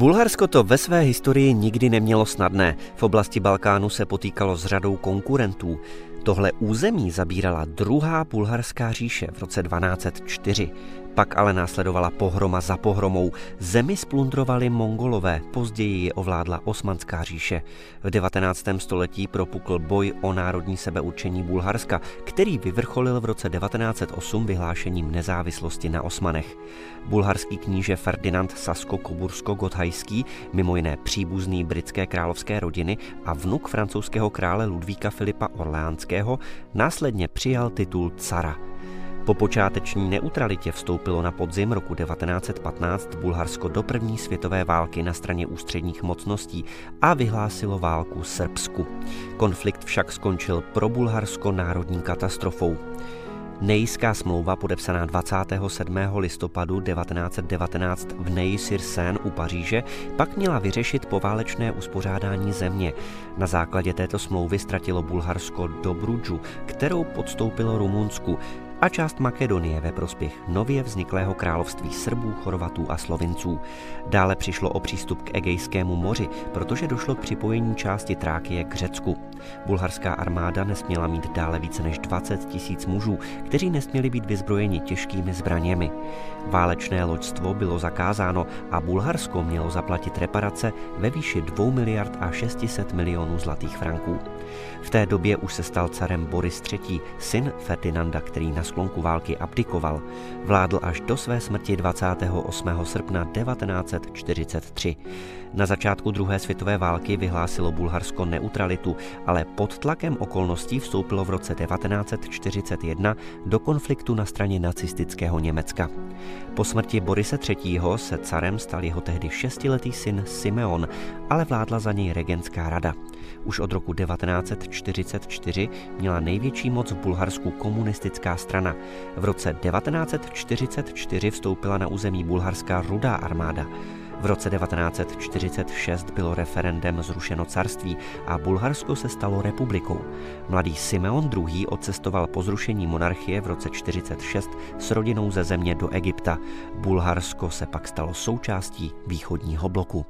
Bulharsko to ve své historii nikdy nemělo snadné. V oblasti Balkánu se potýkalo s řadou konkurentů. Tohle území zabírala druhá bulharská říše v roce 1204. Pak ale následovala pohroma za pohromou. Zemi splundrovali mongolové, později ji ovládla Osmanská říše. V 19. století propukl boj o národní sebeurčení Bulharska, který vyvrcholil v roce 1908 vyhlášením nezávislosti na Osmanech. Bulharský kníže Ferdinand Sasko-Kobursko-Gothajský, mimo jiné příbuzný britské královské rodiny a vnuk francouzského krále Ludvíka Filipa Orleánského, následně přijal titul cara – po počáteční neutralitě vstoupilo na podzim roku 1915 Bulharsko do první světové války na straně ústředních mocností a vyhlásilo válku Srbsku. Konflikt však skončil pro Bulharsko národní katastrofou. Nejská smlouva podepsaná 27. listopadu 1919 v Ney sur Seine u Paříže pak měla vyřešit poválečné uspořádání země. Na základě této smlouvy ztratilo Bulharsko Dobrudžu, kterou podstoupilo Rumunsku a část Makedonie ve prospěch nově vzniklého království Srbů, Chorvatů a Slovinců. Dále přišlo o přístup k Egejskému moři, protože došlo k připojení části Trákie k Řecku. Bulharská armáda nesměla mít dále více než 20 tisíc mužů, kteří nesměli být vyzbrojeni těžkými zbraněmi. Válečné loďstvo bylo zakázáno a Bulharsko mělo zaplatit reparace ve výši 2 miliard a 600 milionů zlatých franků. V té době už se stal carem Boris III., syn Ferdinanda, který na sklonku války abdikoval. Vládl až do své smrti 28. srpna 1943. Na začátku druhé světové války vyhlásilo Bulharsko neutralitu, ale pod tlakem okolností vstoupilo v roce 1941 do konfliktu na straně nacistického Německa. Po smrti Borise III. se carem stal jeho tehdy šestiletý syn Simeon, ale vládla za něj regentská rada. Už od roku 1944 měla největší moc v Bulharsku komunistická strana. V roce 1944 vstoupila na území Bulharska rudá armáda. V roce 1946 bylo referendem zrušeno carství a Bulharsko se stalo republikou. Mladý Simeon II. odcestoval po zrušení monarchie v roce 1946 s rodinou ze země do Egypta. Bulharsko se pak stalo součástí východního bloku.